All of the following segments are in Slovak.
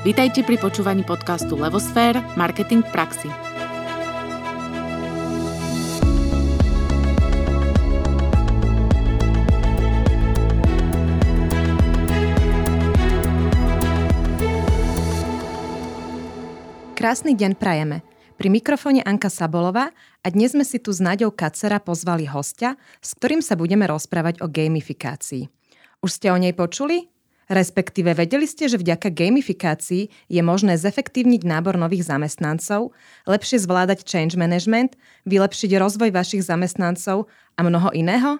Vítajte pri počúvaní podcastu Levosfér – Marketing v praxi. Krásny deň prajeme. Pri mikrofóne Anka Sabolová a dnes sme si tu s Naďou Kacera pozvali hostia, s ktorým sa budeme rozprávať o gamifikácii. Už ste o nej počuli? Respektíve vedeli ste, že vďaka gamifikácii je možné zefektívniť nábor nových zamestnancov, lepšie zvládať change management, vylepšiť rozvoj vašich zamestnancov a mnoho iného?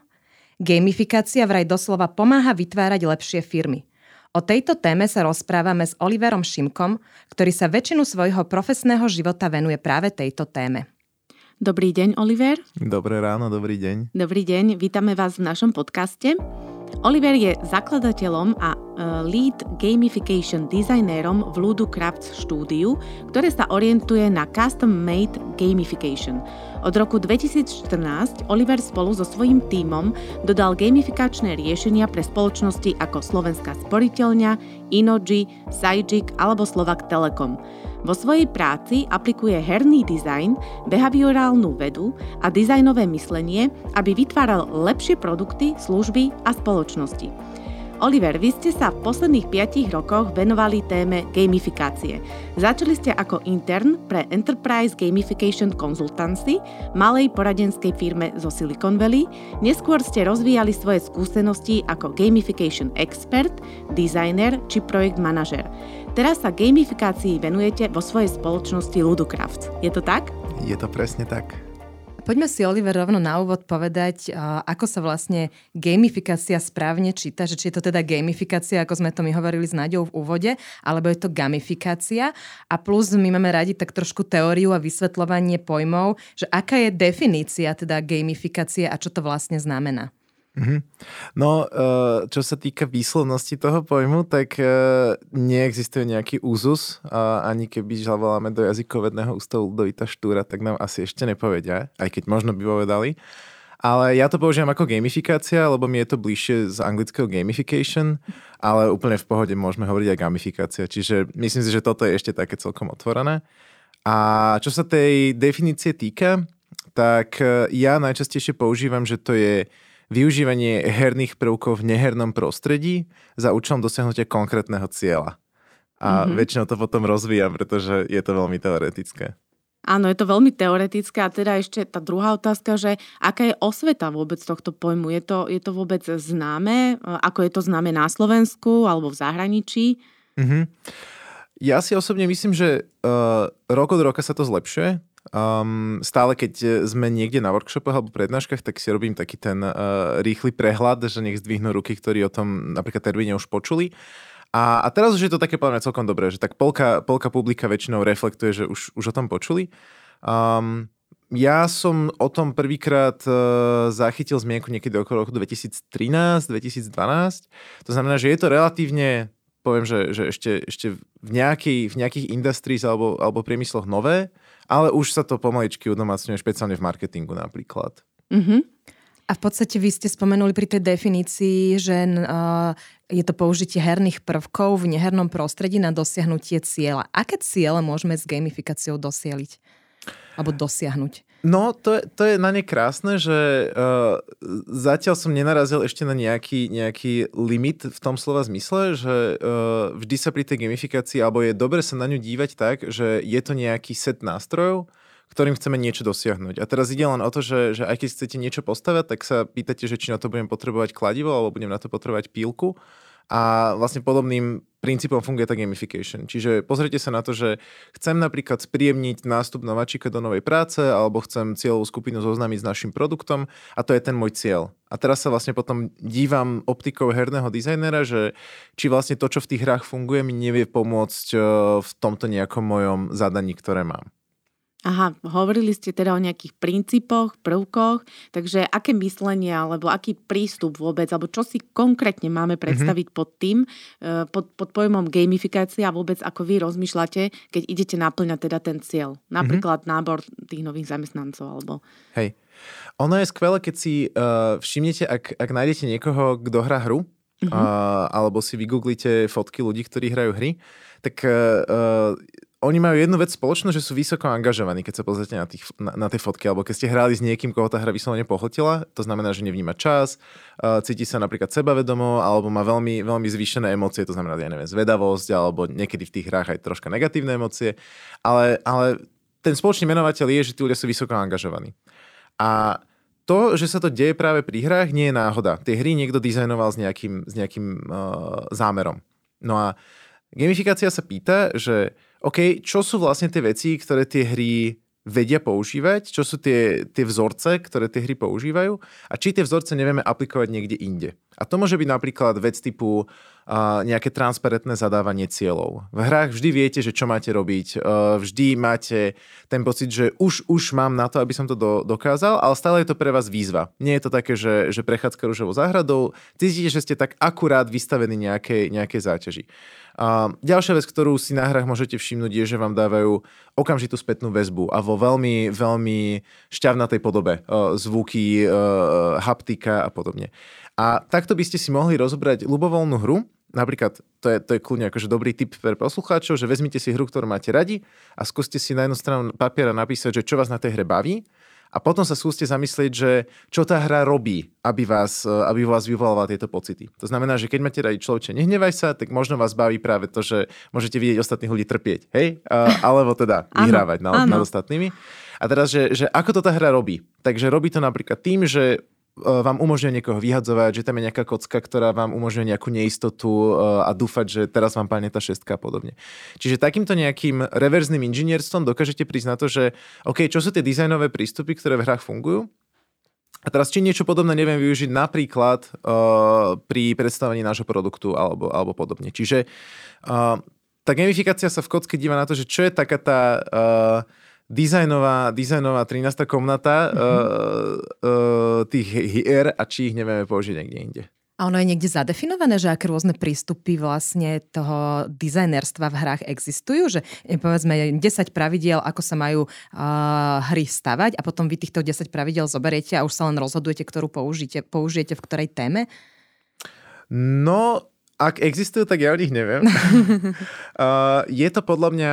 Gamifikácia vraj doslova pomáha vytvárať lepšie firmy. O tejto téme sa rozprávame s Oliverom Šimkom, ktorý sa väčšinu svojho profesného života venuje práve tejto téme. Dobrý deň, Oliver. Dobré ráno, dobrý deň. Dobrý deň, vítame vás v našom podcaste. Oliver je zakladateľom a e, lead gamification designérom v Ludu Crafts štúdiu, ktoré sa orientuje na custom-made gamification. Od roku 2014 Oliver spolu so svojím tímom dodal gamifikačné riešenia pre spoločnosti ako Slovenská sporiteľňa, Inoji, Sajik alebo Slovak Telekom. Vo svojej práci aplikuje herný dizajn, behaviorálnu vedu a dizajnové myslenie, aby vytváral lepšie produkty, služby a spoločnosti. Oliver, vy ste sa v posledných 5 rokoch venovali téme gamifikácie. Začali ste ako intern pre Enterprise Gamification Consultancy, malej poradenskej firme zo Silicon Valley. Neskôr ste rozvíjali svoje skúsenosti ako gamification expert, designer či projekt manažer. Teraz sa gamifikácii venujete vo svojej spoločnosti Ludocraft. Je to tak? Je to presne tak. Poďme si, Oliver, rovno na úvod povedať, ako sa vlastne gamifikácia správne číta, že či je to teda gamifikácia, ako sme to my hovorili s Naďou v úvode, alebo je to gamifikácia. A plus my máme radi tak trošku teóriu a vysvetľovanie pojmov, že aká je definícia teda gamifikácie a čo to vlastne znamená. Mm-hmm. No, eh, čo sa týka výslovnosti toho pojmu, tak eh, neexistuje nejaký úzus ani keby žavoláme do jazykovedného ústavu Ludovita Štúra, tak nám asi ešte nepovedia, aj keď možno by povedali. Ale ja to používam ako gamifikácia, lebo mi je to bližšie z anglického gamification, ale úplne v pohode môžeme hovoriť aj gamifikácia. Čiže myslím si, že toto je ešte také celkom otvorené. A čo sa tej definície týka, tak eh, ja najčastejšie používam, že to je využívanie herných prvkov v nehernom prostredí za účelom dosiahnutia konkrétneho cieľa. A mm-hmm. väčšinou to potom rozvíjam, pretože je to veľmi teoretické. Áno, je to veľmi teoretické a teda ešte tá druhá otázka, že aká je osveta vôbec tohto pojmu? Je to, je to vôbec známe? Ako je to známe na Slovensku alebo v zahraničí? Mm-hmm. Ja si osobne myslím, že uh, rok od roka sa to zlepšuje. Um, stále keď e, sme niekde na workshopoch alebo prednáškach, tak si robím taký ten uh, rýchly prehľad, že nech zdvihnú ruky, ktorí o tom napríklad termíne už počuli. A, a teraz už je to také podľa mňa celkom dobré, že tak polka, polka publika väčšinou reflektuje, že už, už o tom počuli. Um, ja som o tom prvýkrát uh, zachytil zmienku niekedy okolo roku 2013-2012. To znamená, že je to relatívne poviem, že, že ešte, ešte v, nejakej, v nejakých industries alebo, alebo priemysloch nové, ale už sa to pomaličky udomácňuje, špeciálne v marketingu napríklad. Mm-hmm. A v podstate vy ste spomenuli pri tej definícii, že uh, je to použitie herných prvkov v nehernom prostredí na dosiahnutie cieľa. Aké ciele môžeme s gamifikáciou dosieliť? Alebo dosiahnuť? No, to je, to je na ne krásne, že uh, zatiaľ som nenarazil ešte na nejaký, nejaký limit v tom slova zmysle, že uh, vždy sa pri tej gamifikácii, alebo je dobre sa na ňu dívať tak, že je to nejaký set nástrojov, ktorým chceme niečo dosiahnuť. A teraz ide len o to, že, že aj keď chcete niečo postavať, tak sa pýtate, že či na to budem potrebovať kladivo, alebo budem na to potrebovať pílku. A vlastne podobným princípom funguje tá gamification. Čiže pozrite sa na to, že chcem napríklad spríjemniť nástup nováčika do novej práce alebo chcem cieľovú skupinu zoznámiť s našim produktom a to je ten môj cieľ. A teraz sa vlastne potom dívam optikou herného dizajnera, že či vlastne to, čo v tých hrách funguje, mi nevie pomôcť eh, v tomto nejakom mojom zadaní, ktoré mám. Aha, hovorili ste teda o nejakých princípoch, prvkoch, takže aké myslenie alebo aký prístup vôbec, alebo čo si konkrétne máme mhm. predstaviť mm-hmm. pod tým, eh, pod, pod pojmom gamifikácia a vôbec ako vy rozmýšľate, keď idete naplňať teda ten cieľ. Mhm. Napríklad mm-hmm. nábor tých nových zamestnancov alebo... Hej. Ono je skvelé, keď si uh, všimnete, ak, ak nájdete niekoho, kto hrá hru uh-huh. uh, alebo si vygooglite fotky ľudí, ktorí hrajú hry, tak uh, oni majú jednu vec spoločnú, že sú vysoko angažovaní, keď sa pozrite na, tých, na, na tie fotky, alebo keď ste hrali s niekým, koho tá hra vyslovene pohltila, to znamená, že nevníma čas, uh, cíti sa napríklad sebavedomo, alebo má veľmi, veľmi zvýšené emócie, to znamená, ja neviem, zvedavosť, alebo niekedy v tých hrách aj troška negatívne emócie, ale, ale ten spoločný menovateľ je, že tí ľudia sú vysoko angažovaní. A to, že sa to deje práve pri hrách, nie je náhoda. Tie hry niekto dizajnoval s nejakým, s nejakým uh, zámerom. No a gamifikácia sa pýta, že OK, čo sú vlastne tie veci, ktoré tie hry vedia používať, čo sú tie, tie vzorce, ktoré tie hry používajú a či tie vzorce nevieme aplikovať niekde inde. A to môže byť napríklad vec typu uh, nejaké transparentné zadávanie cieľov. V hrách vždy viete, že čo máte robiť, uh, vždy máte ten pocit, že už, už mám na to, aby som to do, dokázal, ale stále je to pre vás výzva. Nie je to také, že, že prechádzka rúžovou záhradou, cítite, že ste tak akurát vystavení nejakej, nejakej záťaži. A ďalšia vec, ktorú si na hrách môžete všimnúť, je, že vám dávajú okamžitú spätnú väzbu a vo veľmi, veľmi šťavnatej podobe. Zvuky, haptika a podobne. A takto by ste si mohli rozobrať ľubovoľnú hru, Napríklad, to je, to je kľudne akože dobrý tip pre poslucháčov, že vezmite si hru, ktorú máte radi a skúste si na jednu stranu papiera napísať, že čo vás na tej hre baví a potom sa skúste zamyslieť, že čo tá hra robí, aby vás, aby vás vyvolala tieto pocity. To znamená, že keď máte radi človeče, nehnevaj sa, tak možno vás baví práve to, že môžete vidieť ostatných ľudí trpieť, hej? Alebo teda vyhrávať nad, nad ostatnými. A teraz, že, že ako to tá hra robí? Takže robí to napríklad tým, že E, vám umožňuje niekoho vyhadzovať, že tam je nejaká kocka, ktorá vám umožňuje nejakú neistotu e, a dúfať, že teraz vám padne tá šestka a podobne. Čiže takýmto nejakým reverzným inžinierstvom dokážete prísť na to, že OK, čo sú tie dizajnové prístupy, ktoré v hrách fungujú, a teraz, či niečo podobné neviem využiť napríklad uh, pri predstavení nášho produktu alebo, alebo podobne. Čiže uh, tá gamifikácia sa v kocke díva na to, že čo je taká tá uh, dizajnová, dizajnová 13. komnata mm-hmm. uh, uh, tých hier a či ich nevieme použiť niekde inde. A ono je niekde zadefinované, že aké rôzne prístupy vlastne toho dizajnerstva v hrách existujú? Že povedzme 10 pravidiel, ako sa majú uh, hry stavať a potom vy týchto 10 pravidel zoberiete a už sa len rozhodujete, ktorú použijete, použijete v ktorej téme? No, ak existujú, tak ja o nich neviem. uh, je to podľa mňa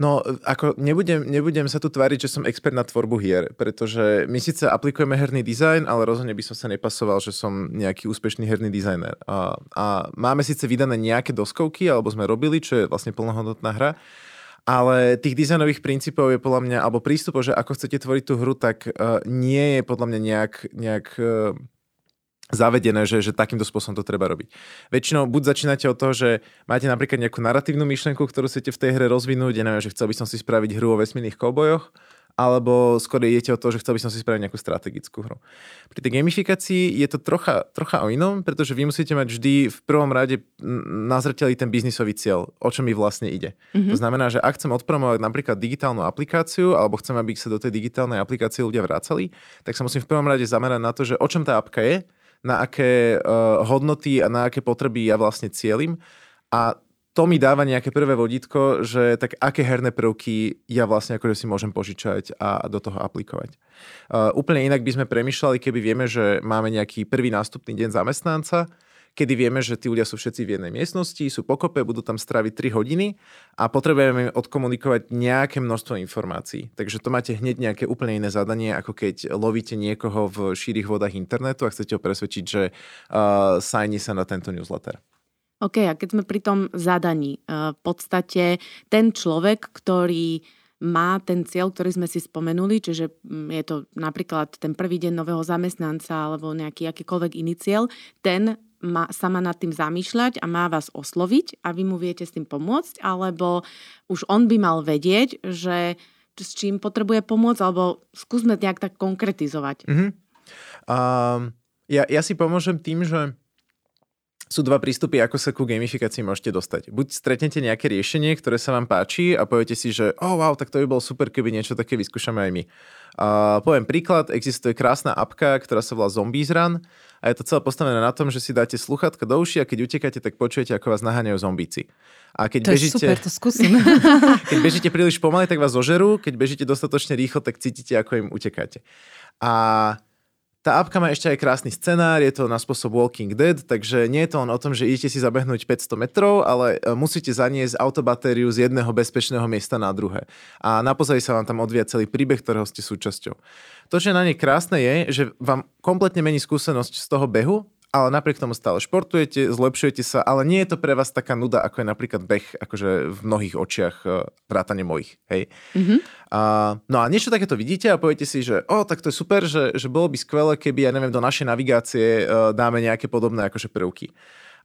No, ako nebudem, nebudem sa tu tváriť, že som expert na tvorbu hier, pretože my síce aplikujeme herný dizajn, ale rozhodne by som sa nepasoval, že som nejaký úspešný herný dizajner. A, a máme síce vydané nejaké doskovky, alebo sme robili, čo je vlastne plnohodnotná hra, ale tých dizajnových princípov je podľa mňa, alebo prístupov, že ako chcete tvoriť tú hru, tak uh, nie je podľa mňa nejak, nejak uh, zavedené, že, že takýmto spôsobom to treba robiť. Väčšinou buď začínate od toho, že máte napríklad nejakú narratívnu myšlenku, ktorú chcete v tej hre rozvinúť, ja neviem, že chcel by som si spraviť hru o vesmírnych koubojoch, alebo skôr idete o to, že chcel by som si spraviť nejakú strategickú hru. Pri tej gamifikácii je to trocha, trocha o inom, pretože vy musíte mať vždy v prvom rade na zreteli ten biznisový cieľ, o čo mi vlastne ide. Mm-hmm. To znamená, že ak chcem odpromovať napríklad digitálnu aplikáciu, alebo chcem, aby sa do tej digitálnej aplikácie ľudia vracali, tak sa musím v prvom rade zamerať na to, že o čom tá apka je, na aké uh, hodnoty a na aké potreby ja vlastne cieľim. A to mi dáva nejaké prvé vodítko, že tak aké herné prvky ja vlastne akože si môžem požičať a do toho aplikovať. Uh, úplne inak by sme premyšľali, keby vieme, že máme nejaký prvý nástupný deň zamestnanca, kedy vieme, že tí ľudia sú všetci v jednej miestnosti, sú pokope, budú tam straviť 3 hodiny a potrebujeme odkomunikovať nejaké množstvo informácií. Takže to máte hneď nejaké úplne iné zadanie, ako keď lovíte niekoho v šírých vodách internetu a chcete ho presvedčiť, že uh, sajni sa na tento newsletter. OK, a keď sme pri tom zadaní, v podstate ten človek, ktorý má ten cieľ, ktorý sme si spomenuli, čiže mm, je to napríklad ten prvý deň nového zamestnanca alebo nejaký akýkoľvek iniciál, ten má, sa má nad tým zamýšľať a má vás osloviť a vy mu viete s tým pomôcť, alebo už on by mal vedieť, že s čím potrebuje pomôcť, alebo skúsme nejak tak konkretizovať. Mm-hmm. Um, ja, ja si pomôžem tým, že sú dva prístupy, ako sa ku gamifikácii môžete dostať. Buď stretnete nejaké riešenie, ktoré sa vám páči a poviete si, že oh wow, tak to by bolo super, keby niečo také vyskúšame aj my. Uh, poviem príklad, existuje krásna apka, ktorá sa volá Zombies Run a je to celé postavené na tom, že si dáte sluchatka do uši a keď utekáte, tak počujete, ako vás naháňajú zombíci. A keď to bežíte, super, to skúsim. keď bežíte príliš pomaly, tak vás zožerú, keď bežíte dostatočne rýchlo, tak cítite, ako im utekáte. A tá apka má ešte aj krásny scenár, je to na spôsob Walking Dead, takže nie je to len o tom, že idete si zabehnúť 500 metrov, ale e, musíte zaniesť autobatériu z jedného bezpečného miesta na druhé. A naposledy sa vám tam odvia celý príbeh, ktorého ste súčasťou. To, čo na nej krásne je, že vám kompletne mení skúsenosť z toho behu ale napriek tomu stále športujete, zlepšujete sa, ale nie je to pre vás taká nuda, ako je napríklad beh, akože v mnohých očiach e, vrátane mojich, hej. Mm-hmm. A, no a niečo takéto vidíte a poviete si, že o, tak to je super, že, že bolo by skvelé, keby, ja neviem, do našej navigácie uh, dáme nejaké podobné akože prvky.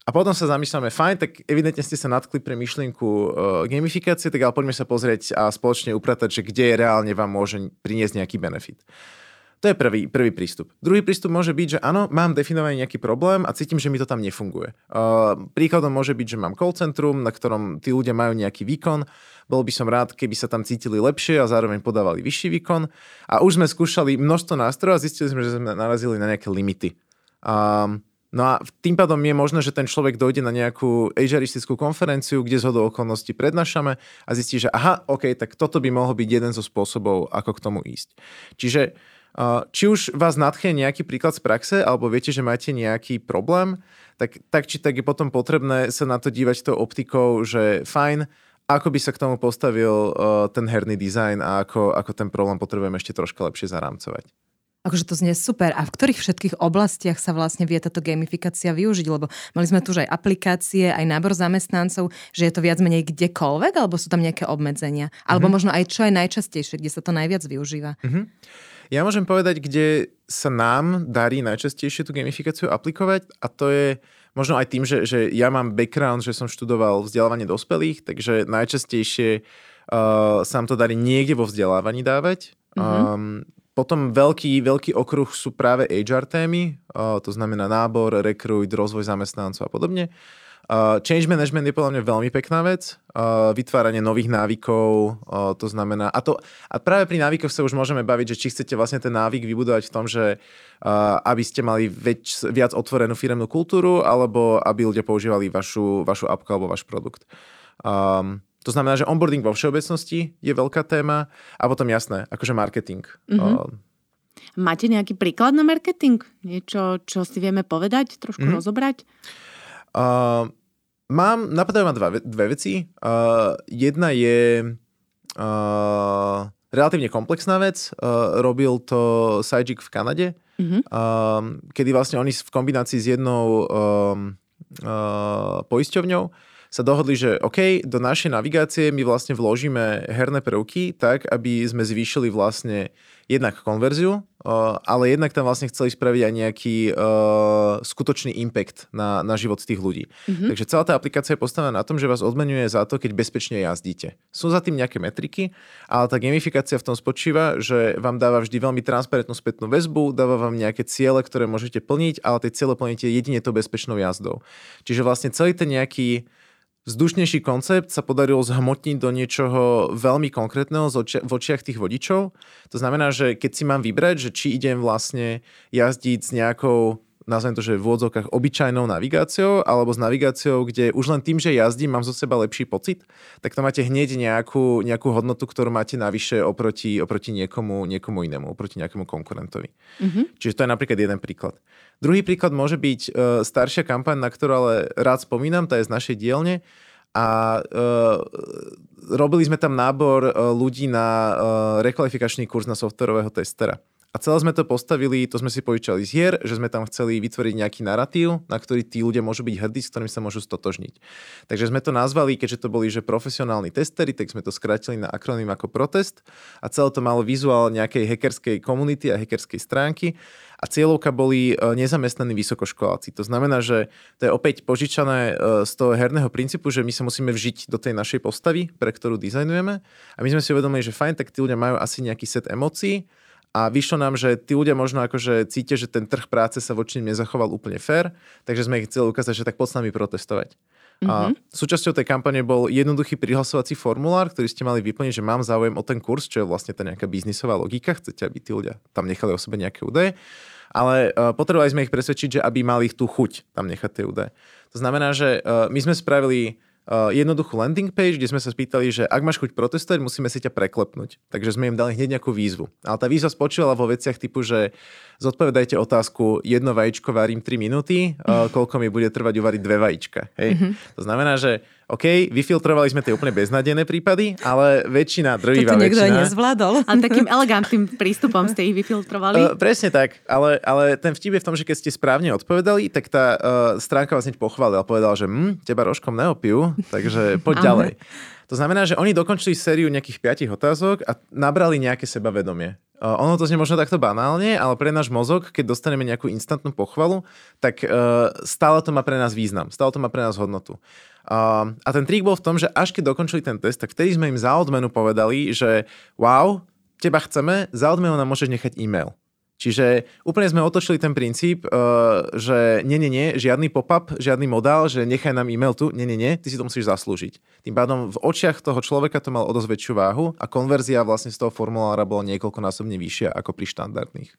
A potom sa zamýšľame, fajn, tak evidentne ste sa natkli pre myšlienku uh, gamifikácie, tak ale poďme sa pozrieť a spoločne upratať, že kde reálne vám môže priniesť nejaký benefit. To je prvý, prvý prístup. Druhý prístup môže byť, že áno, mám definovaný nejaký problém a cítim, že mi to tam nefunguje. Uh, príkladom môže byť, že mám call centrum, na ktorom tí ľudia majú nejaký výkon. Bol by som rád, keby sa tam cítili lepšie a zároveň podávali vyšší výkon. A už sme skúšali množstvo nástrojov a zistili sme, že sme narazili na nejaké limity. Um, No a tým pádom je možné, že ten človek dojde na nejakú agearistickú konferenciu, kde z hodou okolností prednášame a zistí, že aha, OK, tak toto by mohol byť jeden zo spôsobov, ako k tomu ísť. Čiže či už vás nadchne nejaký príklad z praxe, alebo viete, že máte nejaký problém, tak, tak či tak je potom potrebné sa na to dívať tou optikou, že fajn, ako by sa k tomu postavil uh, ten herný dizajn a ako, ako ten problém potrebujeme ešte troška lepšie zarámcovať. Akože to znie super. A v ktorých všetkých oblastiach sa vlastne vie táto gamifikácia využiť? Lebo mali sme tu už aj aplikácie, aj nábor zamestnancov, že je to viac menej kdekoľvek, alebo sú tam nejaké obmedzenia? Alebo mm-hmm. možno aj čo je najčastejšie, kde sa to najviac využíva? Mm-hmm. Ja môžem povedať, kde sa nám darí najčastejšie tú gamifikáciu aplikovať a to je možno aj tým, že, že ja mám background, že som študoval vzdelávanie dospelých, takže najčastejšie uh, sa nám to darí niekde vo vzdelávaní dávať. Mm-hmm. Um, potom veľký, veľký okruh sú práve HR témy, uh, to znamená nábor, rekrut, rozvoj zamestnancov a podobne. Uh, change management je podľa mňa veľmi pekná vec. Uh, vytváranie nových návykov, uh, to znamená... A, to, a práve pri návykoch sa už môžeme baviť, že či chcete vlastne ten návyk vybudovať v tom, že uh, aby ste mali väč, viac otvorenú firemnú kultúru, alebo aby ľudia používali vašu, vašu appku alebo váš produkt. Um, to znamená, že onboarding vo všeobecnosti je veľká téma a potom jasné, akože marketing. Mm-hmm. Uh, Máte nejaký príklad na marketing? Niečo, čo si vieme povedať, trošku mm-hmm. rozobrať? Uh, mám, napadajú ma dva, dve veci. Uh, jedna je uh, relatívne komplexná vec. Uh, robil to Sajik v Kanade, mm-hmm. uh, kedy vlastne oni v kombinácii s jednou um, uh, poisťovňou sa dohodli, že OK, do našej navigácie my vlastne vložíme herné prvky tak, aby sme zvýšili vlastne jednak konverziu, ale jednak tam vlastne chceli spraviť aj nejaký uh, skutočný impact na, na život tých ľudí. Mm-hmm. Takže celá tá aplikácia je postavená na tom, že vás odmenuje za to, keď bezpečne jazdíte. Sú za tým nejaké metriky, ale tá gamifikácia v tom spočíva, že vám dáva vždy veľmi transparentnú spätnú väzbu, dáva vám nejaké ciele, ktoré môžete plniť, ale tie ciele plníte jedine to bezpečnou jazdou. Čiže vlastne celý ten nejaký vzdušnejší koncept sa podarilo zhmotniť do niečoho veľmi konkrétneho v očiach tých vodičov. To znamená, že keď si mám vybrať, že či idem vlastne jazdiť s nejakou nazvem to, že v úvodzovkách obyčajnou navigáciou alebo s navigáciou, kde už len tým, že jazdím, mám zo seba lepší pocit, tak to máte hneď nejakú, nejakú hodnotu, ktorú máte navyše oproti, oproti niekomu, niekomu inému, oproti nejakému konkurentovi. Mm-hmm. Čiže to je napríklad jeden príklad. Druhý príklad môže byť uh, staršia kampaň, na ktorú ale rád spomínam, tá je z našej dielne a uh, robili sme tam nábor uh, ľudí na uh, rekvalifikačný kurz na softwarového testera. A celé sme to postavili, to sme si požičali z hier, že sme tam chceli vytvoriť nejaký narratív, na ktorý tí ľudia môžu byť hrdí, s ktorým sa môžu stotožniť. Takže sme to nazvali, keďže to boli že profesionálni testery, tak sme to skrátili na akronym ako protest a celé to malo vizuál nejakej hackerskej komunity a hackerskej stránky a cieľovka boli e, nezamestnaní vysokoškoláci. To znamená, že to je opäť požičané e, z toho herného princípu, že my sa musíme vžiť do tej našej postavy, pre ktorú dizajnujeme a my sme si uvedomili, že fajn, tak tí ľudia majú asi nejaký set emócií, a vyšlo nám, že tí ľudia možno akože cítia, že ten trh práce sa voči nim nezachoval úplne fér, takže sme ich chceli ukázať, že tak poď s nami protestovať. Mm-hmm. A mhm. súčasťou tej kampane bol jednoduchý prihlasovací formulár, ktorý ste mali vyplniť, že mám záujem o ten kurz, čo je vlastne tá nejaká biznisová logika, chcete, aby tí ľudia tam nechali o sebe nejaké údaje, ale uh, potrebovali sme ich presvedčiť, že aby mali tú chuť tam nechať tie údaje. To znamená, že uh, my sme spravili jednoduchú landing page, kde sme sa spýtali, že ak máš chuť protestovať, musíme si ťa preklepnúť. Takže sme im dali hneď nejakú výzvu. Ale tá výzva spočívala vo veciach typu, že zodpovedajte otázku, jedno vajíčko varím 3 minúty, uh, koľko mi bude trvať uvariť dve vajíčka. Hej? Mm-hmm. To znamená, že OK, vyfiltrovali sme tie úplne beznadené prípady, ale väčšina, drvivá to niekto väčšina... nezvládol. A takým elegantným prístupom ste ich vyfiltrovali. Uh, presne tak, ale, ale ten vtip je v tom, že keď ste správne odpovedali, tak tá uh, stránka vás hneď pochválila. Povedala, že hm, teba rožkom neopijú, takže poď ďalej. To znamená, že oni dokončili sériu nejakých piatich otázok a nabrali nejaké sebavedomie. Uh, ono to znie možno takto banálne, ale pre náš mozog, keď dostaneme nejakú instantnú pochvalu, tak uh, stále to má pre nás význam, stále to má pre nás hodnotu. Uh, a ten trik bol v tom, že až keď dokončili ten test, tak vtedy sme im za odmenu povedali, že wow, teba chceme, za odmenu nám môžeš nechať e-mail. Čiže úplne sme otočili ten princíp, uh, že nie, nie, nie, žiadny pop-up, žiadny modál, že nechaj nám e-mail tu, nie, nie, nie, ty si to musíš zaslúžiť. Tým pádom v očiach toho človeka to mal o dosť väčšiu váhu a konverzia vlastne z toho formulára bola niekoľkonásobne vyššia ako pri štandardných.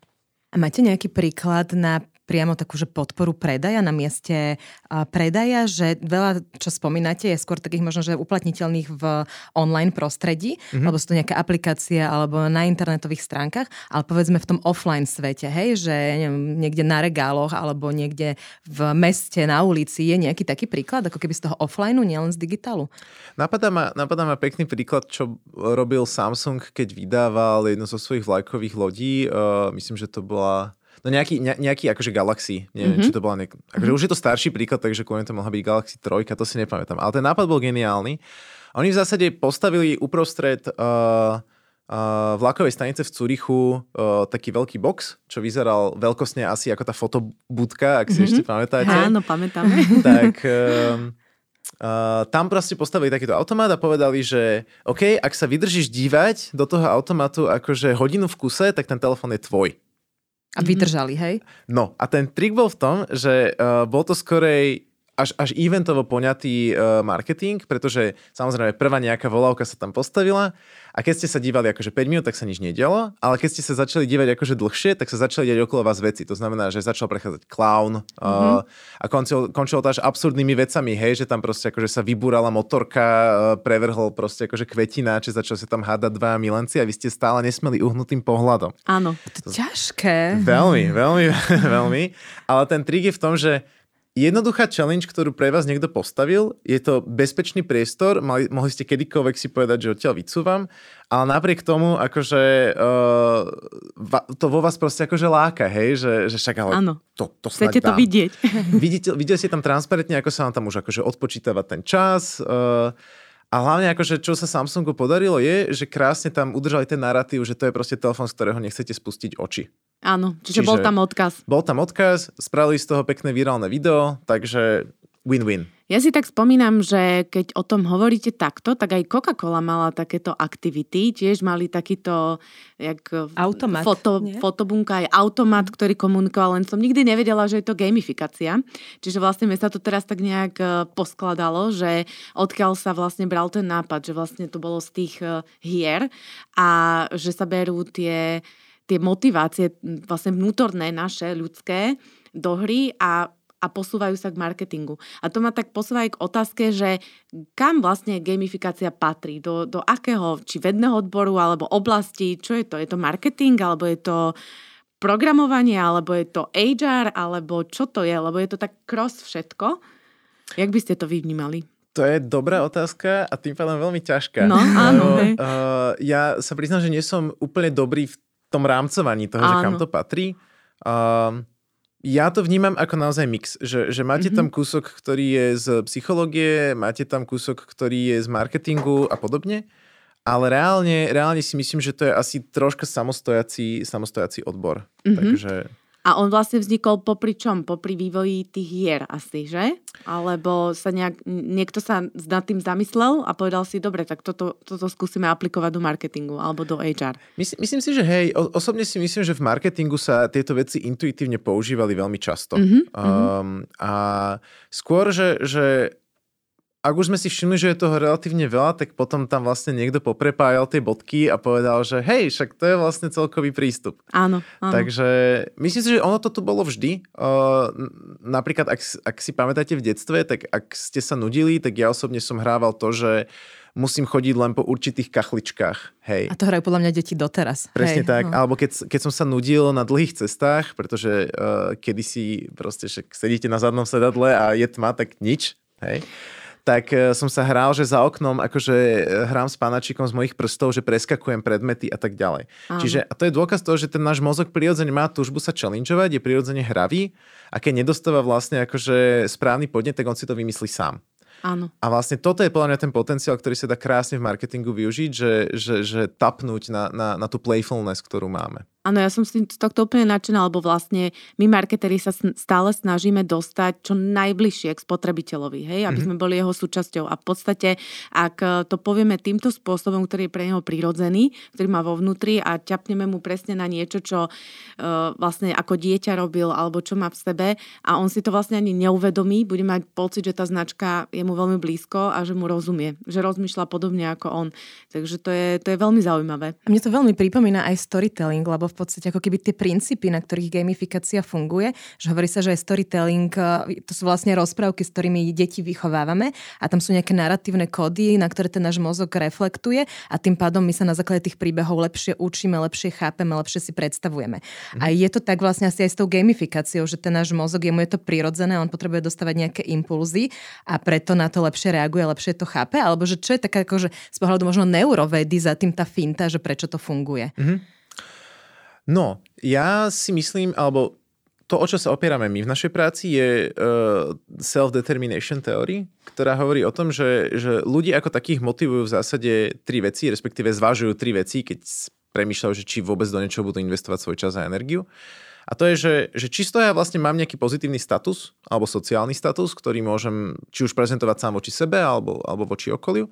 A máte nejaký príklad na priamo takú že podporu predaja na mieste predaja, že veľa, čo spomínate, je skôr takých možno, že uplatniteľných v online prostredí, mm-hmm. lebo sú to nejaké aplikácie alebo na internetových stránkach, ale povedzme v tom offline svete, hej, že neviem, niekde na regáloch alebo niekde v meste, na ulici je nejaký taký príklad, ako keby z toho offlineu, nielen z digitálu? Napadá ma, napadá ma pekný príklad, čo robil Samsung, keď vydával jednu zo svojich vlajkových lodí. Uh, myslím, že to bola No nejaký, ne, nejaký akože Galaxy, neviem, mm-hmm. či to bola nejak, akože mm-hmm. už je to starší príklad, takže kvôli to mohla byť Galaxy 3, to si nepamätám. Ale ten nápad bol geniálny. Oni v zásade postavili uprostred uh, uh, vlakovej stanice v Curichu uh, taký veľký box, čo vyzeral veľkosne asi ako tá fotobudka, ak si mm-hmm. ešte pamätáte. Áno, pamätáme. tak... Uh, Uh, tam proste postavili takýto automat a povedali, že OK, ak sa vydržíš dívať do toho automatu akože hodinu v kuse, tak ten telefón je tvoj. A vydržali, hej? No a ten trik bol v tom, že uh, bol to skorej až, až eventovo poňatý uh, marketing, pretože samozrejme prvá nejaká volávka sa tam postavila a keď ste sa dívali akože 5 minút, tak sa nič nedialo, ale keď ste sa začali dívať akože dlhšie, tak sa začali diať okolo vás veci. To znamená, že začal prechádzať clown uh, mm-hmm. a končil, končilo to až absurdnými vecami, hej, že tam proste akože sa vybúrala motorka, uh, prevrhol proste akože kvetina, či začal sa tam hádať dva milenci a vy ste stále nesmeli uhnutým pohľadom. Áno. To ťažké. Veľmi, veľmi, veľmi. Ale ten trik je v tom, že jednoduchá challenge, ktorú pre vás niekto postavil, je to bezpečný priestor, mali, mohli ste kedykoľvek si povedať, že odtiaľ vycúvam, ale napriek tomu, akože uh, to vo vás proste akože láka, hej, že, že však ale Áno. to, to Chcete to vidieť. Vidíte, vidíte ste tam transparentne, ako sa vám tam už akože odpočítava ten čas, uh, a hlavne akože čo sa Samsungu podarilo je, že krásne tam udržali ten narratív, že to je proste telefón, z ktorého nechcete spustiť oči. Áno, čiže, čiže bol tam odkaz. Bol tam odkaz, spravili z toho pekné virálne video, takže win-win. Ja si tak spomínam, že keď o tom hovoríte takto, tak aj Coca-Cola mala takéto aktivity, tiež mali takýto jak automat, foto, fotobunka, aj automat, ktorý komunikoval, len som nikdy nevedela, že je to gamifikácia. Čiže vlastne mi sa to teraz tak nejak e, poskladalo, že odkiaľ sa vlastne bral ten nápad, že vlastne to bolo z tých e, hier a že sa berú tie tie motivácie vlastne vnútorné naše, ľudské, do hry a a posúvajú sa k marketingu. A to ma tak posúva aj k otázke, že kam vlastne gamifikácia patrí, do, do akého, či vedného odboru, alebo oblasti, čo je to? Je to marketing, alebo je to programovanie, alebo je to HR, alebo čo to je? Lebo je to tak cross všetko. Jak by ste to vnímali? To je dobrá otázka a tým pádom veľmi ťažká. No, áno. Uh, ja sa priznám, že nie som úplne dobrý v tom rámcovaní toho, Áno. že kam to patrí. Uh, ja to vnímam ako naozaj mix, že, že máte mm-hmm. tam kúsok, ktorý je z psychológie, máte tam kúsok, ktorý je z marketingu a podobne, ale reálne, reálne si myslím, že to je asi troška samostojací, samostojací odbor. Mm-hmm. Takže... A on vlastne vznikol popri čom? Popri vývoji tých hier asi, že? Alebo sa nejak, niekto sa nad tým zamyslel a povedal si, dobre, tak toto, toto skúsime aplikovať do marketingu alebo do HR. Myslím, myslím si, že hej, osobne si myslím, že v marketingu sa tieto veci intuitívne používali veľmi často. Mm-hmm. Um, a skôr, že, že ak už sme si všimli, že je toho relatívne veľa, tak potom tam vlastne niekto poprepájal tie bodky a povedal, že hej, však to je vlastne celkový prístup. Áno, áno. Takže myslím si, že ono to tu bolo vždy. Uh, napríklad, ak, ak si pamätáte v detstve, tak ak ste sa nudili, tak ja osobne som hrával to, že musím chodiť len po určitých kachličkách. Hej. A to hrajú podľa mňa deti doteraz. Presne Hej, tak. No. Alebo keď, keď som sa nudil na dlhých cestách, pretože uh, kedysi proste však sedíte na zadnom sedadle a je tma, tak nič. Hej tak uh, som sa hral, že za oknom akože uh, hrám s panačikom z mojich prstov, že preskakujem predmety a tak ďalej. Áno. Čiže a to je dôkaz toho, že ten náš mozog prirodzene má túžbu sa challengeovať, je prirodzene hravý a keď nedostáva vlastne akože správny podnet, tak on si to vymyslí sám. Áno. A vlastne toto je podľa mňa ten potenciál, ktorý sa dá krásne v marketingu využiť, že, že, že tapnúť na, na, na tú playfulness, ktorú máme. Áno, ja som s, tým, z tohto úplne nadšená, lebo vlastne my marketeri sa stále snažíme dostať čo najbližšie k spotrebiteľovi, hej, aby Mhm. sme boli jeho súčasťou. A v podstate, ak e, to povieme týmto spôsobom, ktorý je pre neho prirodzený, ktorý má vo vnútri a ťapneme mu presne na niečo, čo uh, vlastne ako dieťa robil alebo čo má v sebe a on si to vlastne ani neuvedomí, bude mať pocit, že tá značka je mu veľmi blízko a že mu rozumie, že rozmýšľa podobne ako on. Takže to je, to je veľmi zaujímavé. A mne to veľmi pripomína aj storytelling, lebo v podstate ako keby tie princípy, na ktorých gamifikácia funguje, že hovorí sa, že aj storytelling, eh, to sú vlastne rozprávky, s ktorými deti vychovávame a tam sú nejaké narratívne kódy, na ktoré ten náš mozog reflektuje a tým pádom my sa na základe tých príbehov lepšie učíme, lepšie chápeme, lepšie si predstavujeme. Mhm. A je to tak vlastne asi aj s tou gamifikáciou, že ten náš mozog, jemu je to prirodzené, on potrebuje dostávať nejaké impulzy a preto na to lepšie reaguje, lepšie to chápe, alebo že čo je taká akože z pohľadu možno neurovedy za tým tá finta, že prečo to funguje. No, ja si myslím, alebo to, o čo sa opierame my v našej práci, je uh, self-determination theory, ktorá hovorí o tom, že, že ľudí ako takých motivujú v zásade tri veci, respektíve zvážujú tri veci, keď premýšľajú, že či vôbec do niečoho budú investovať svoj čas a energiu. A to je, že, že čisto ja vlastne mám nejaký pozitívny status alebo sociálny status, ktorý môžem či už prezentovať sám voči sebe alebo, alebo voči okoliu.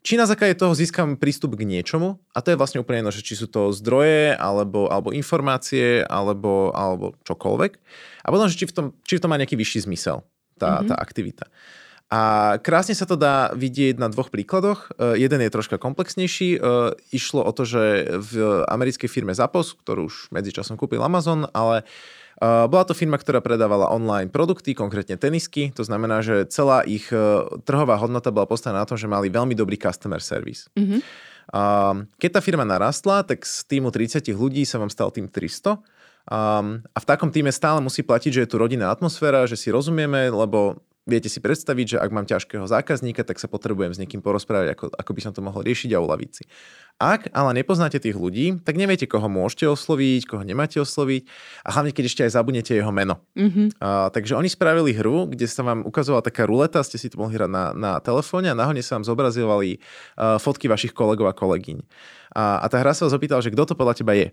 Či na základe toho získam prístup k niečomu, a to je vlastne úplne jedno, že či sú to zdroje, alebo, alebo informácie, alebo, alebo čokoľvek. A potom, že či v, tom, či v tom má nejaký vyšší zmysel tá, mm-hmm. tá aktivita. A krásne sa to dá vidieť na dvoch príkladoch. Uh, jeden je troška komplexnejší. Uh, išlo o to, že v americkej firme Zappos, ktorú už medzičasom kúpil Amazon, ale uh, bola to firma, ktorá predávala online produkty, konkrétne tenisky. To znamená, že celá ich uh, trhová hodnota bola postavená na tom, že mali veľmi dobrý customer service. Mhm. Um, keď tá firma narastla, tak z týmu 30 ľudí sa vám stal tým 300. Um, a v takom týme stále musí platiť, že je tu rodinná atmosféra, že si rozumieme, lebo viete si predstaviť, že ak mám ťažkého zákazníka, tak sa potrebujem s niekým porozprávať, ako, ako by som to mohol riešiť a uľaviť si. Ak ale nepoznáte tých ľudí, tak neviete, koho môžete osloviť, koho nemáte osloviť a hlavne, keď ešte aj zabudnete jeho meno. Mhm. Uh, takže oni spravili hru, kde sa vám ukazovala taká ruleta, ste si to mohli hrať na, na telefóne a náhodne sa vám zobrazovali uh, fotky vašich kolegov a kolegyň. A, a tá hra sa vás opýtala, že kto to podľa teba je.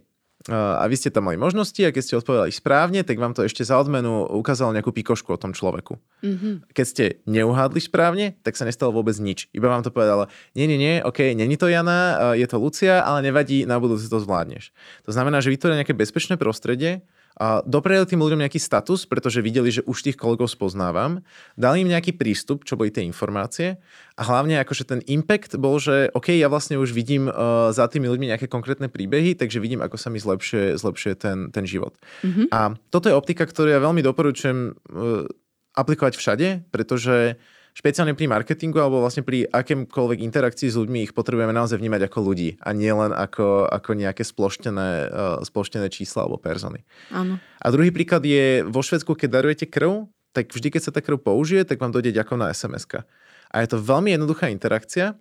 A vy ste tam mali možnosti a keď ste odpovedali správne, tak vám to ešte za odmenu ukázalo nejakú pikošku o tom človeku. Mhm. Keď ste neuhádli správne, tak sa nestalo vôbec nič. Iba vám to povedalo, nie, nie, nie, ok, není to Jana, uh, je to Lucia, ale nevadí, na budúci to zvládneš. To znamená, že vytvoria nejaké bezpečné prostredie, a dopreli tým ľuďom nejaký status, pretože videli, že už tých kolegov spoznávam, dali im nejaký prístup, čo boli tie informácie a hlavne akože ten impact bol, že OK, ja vlastne už vidím uh, za tými ľuďmi nejaké konkrétne príbehy, takže vidím, ako sa mi zlepšuje, zlepšuje ten, ten život. Mhm. A toto je optika, ktorú ja veľmi doporučujem uh, aplikovať všade, pretože špeciálne pri marketingu alebo vlastne pri akémkoľvek interakcii s ľuďmi ich potrebujeme naozaj vnímať ako ľudí a nie len ako, ako nejaké sploštené, uh, sploštené čísla alebo persony. Áno. A druhý príklad je vo Švedsku, keď darujete krv, tak vždy, keď sa tá krv použije, tak vám dojde ďakovná sms A je to veľmi jednoduchá interakcia,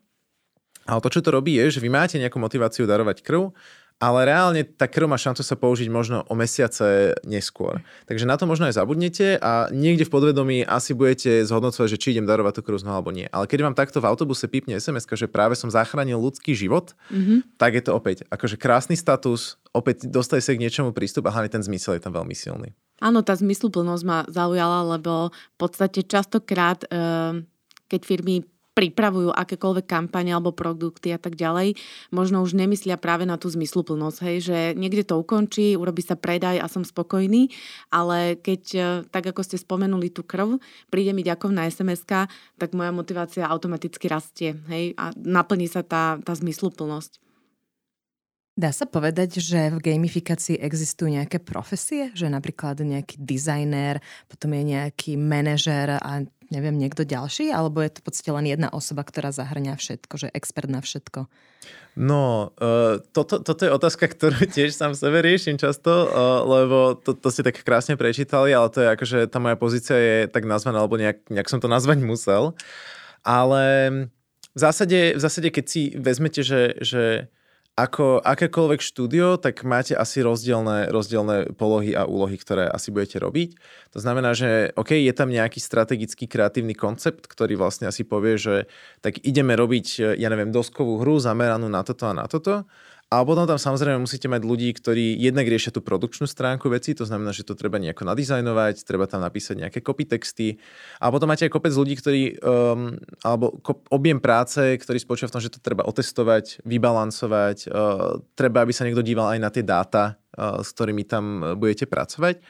ale to, čo to robí, je, že vy máte nejakú motiváciu darovať krv, ale reálne tá krv má šancu sa použiť možno o mesiace neskôr. Takže na to možno aj zabudnete a niekde v podvedomí asi budete zhodnocovať, že či idem darovať tú krv znovu alebo nie. Ale keď vám takto v autobuse pípne sms že práve som zachránil ľudský život, Mhm. tak je to opäť akože krásny status, opäť dostaj sa k niečomu prístup a hlavne ten zmysel je tam veľmi silný. Áno, tá zmysluplnosť ma zaujala, lebo v podstate častokrát, eh, keď firmy pripravujú akékoľvek kampane alebo produkty a tak ďalej, možno už nemyslia práve na tú zmysluplnosť, hej, že niekde to ukončí, urobí sa predaj a som spokojný, ale keď, e, tak ako ste spomenuli tú krv, príde mi ďakov na sms tak moja motivácia automaticky rastie hej, a naplní sa tá, tá zmysluplnosť. Dá sa povedať, že v gamifikácii existujú nejaké profesie? Že napríklad nejaký dizajner, potom je nejaký manažer a neviem, niekto ďalší? Alebo je to v podstate len jedna osoba, ktorá zahrňa všetko, že expert na všetko? No, uh, toto, toto je otázka, ktorú tiež sám sebe riešim často, uh, lebo to, to ste tak krásne prečítali, ale to je akože tá moja pozícia je tak nazvaná, alebo nejak, nejak som to nazvať musel. Ale v zásade, v zásade keď si vezmete, že, že ako akékoľvek štúdio, tak máte asi rozdielne, rozdielne polohy a úlohy, ktoré asi budete robiť. To znamená, že OK, je tam nejaký strategický kreatívny koncept, ktorý vlastne asi povie, že tak ideme robiť, ja neviem, doskovú hru zameranú na toto a na toto a potom tam samozrejme musíte mať ľudí, ktorí jednak riešia tú produkčnú stránku veci, to znamená, že to treba nejako nadizajnovať, treba tam napísať nejaké copy texty. A potom máte aj kopec ľudí, ktorí, um, alebo kop, objem práce, ktorý spočíva v tom, že to treba otestovať, vybalancovať, uh, treba, aby sa niekto díval aj na tie dáta, uh, s ktorými tam budete pracovať.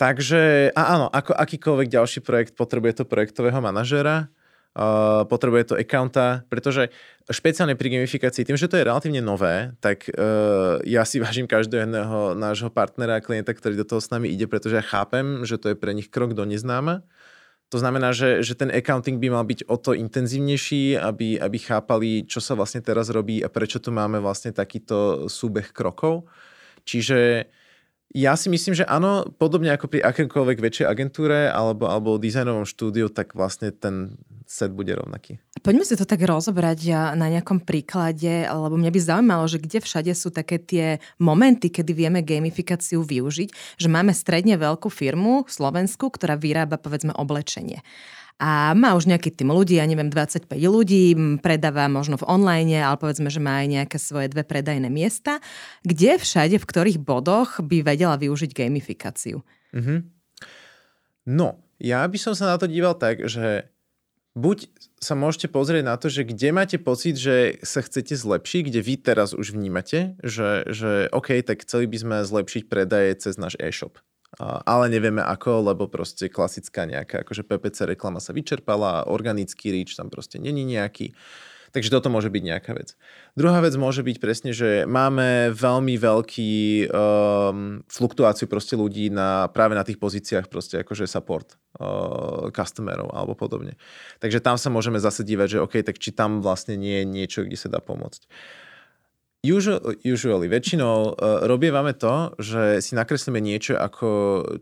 Takže, a áno, ako akýkoľvek ďalší projekt potrebuje to projektového manažera, Uh, potrebuje to accounta, pretože špeciálne pri gamifikácii, tým, že to je relatívne nové, tak uh, ja si vážim každého nášho partnera a klienta, ktorý do toho s nami ide, pretože ja chápem, že to je pre nich krok do neznáma. To znamená, že, že ten accounting by mal byť o to intenzívnejší, aby, aby chápali, čo sa vlastne teraz robí a prečo tu máme vlastne takýto súbeh krokov. Čiže ja si myslím, že áno, podobne ako pri akékoľvek väčšej agentúre alebo, alebo dizajnovom štúdiu, tak vlastne ten set bude rovnaký. Poďme si to tak rozobrať na nejakom príklade, lebo mňa by zaujímalo, že kde všade sú také tie momenty, kedy vieme gamifikáciu využiť, že máme stredne veľkú firmu Slovensku, ktorá vyrába povedzme oblečenie a má už nejaký tým ľudí, ja neviem, 25 ľudí, predáva možno v online, ale povedzme, že má aj nejaké svoje dve predajné miesta. Kde všade, v ktorých bodoch by vedela využiť gamifikáciu? Mm-hmm. No, ja by som sa na to díval tak, že buď sa môžete pozrieť na to, že kde máte pocit, že sa chcete zlepšiť, kde vy teraz už vnímate, že, že OK, tak chceli by sme zlepšiť predaje cez náš e-shop. Ale nevieme ako, lebo proste klasická nejaká akože PPC reklama sa vyčerpala, organický reach tam proste není nejaký. Takže toto môže byť nejaká vec. Druhá vec môže byť presne, že máme veľmi veľký um, fluktuáciu proste ľudí na, práve na tých pozíciách proste akože support uh, customerov alebo podobne. Takže tam sa môžeme zase dívať, že OK, tak či tam vlastne nie je niečo, kde sa dá pomôcť. Usually, usually väčšinou uh, robievame to, že si nakreslíme niečo ako,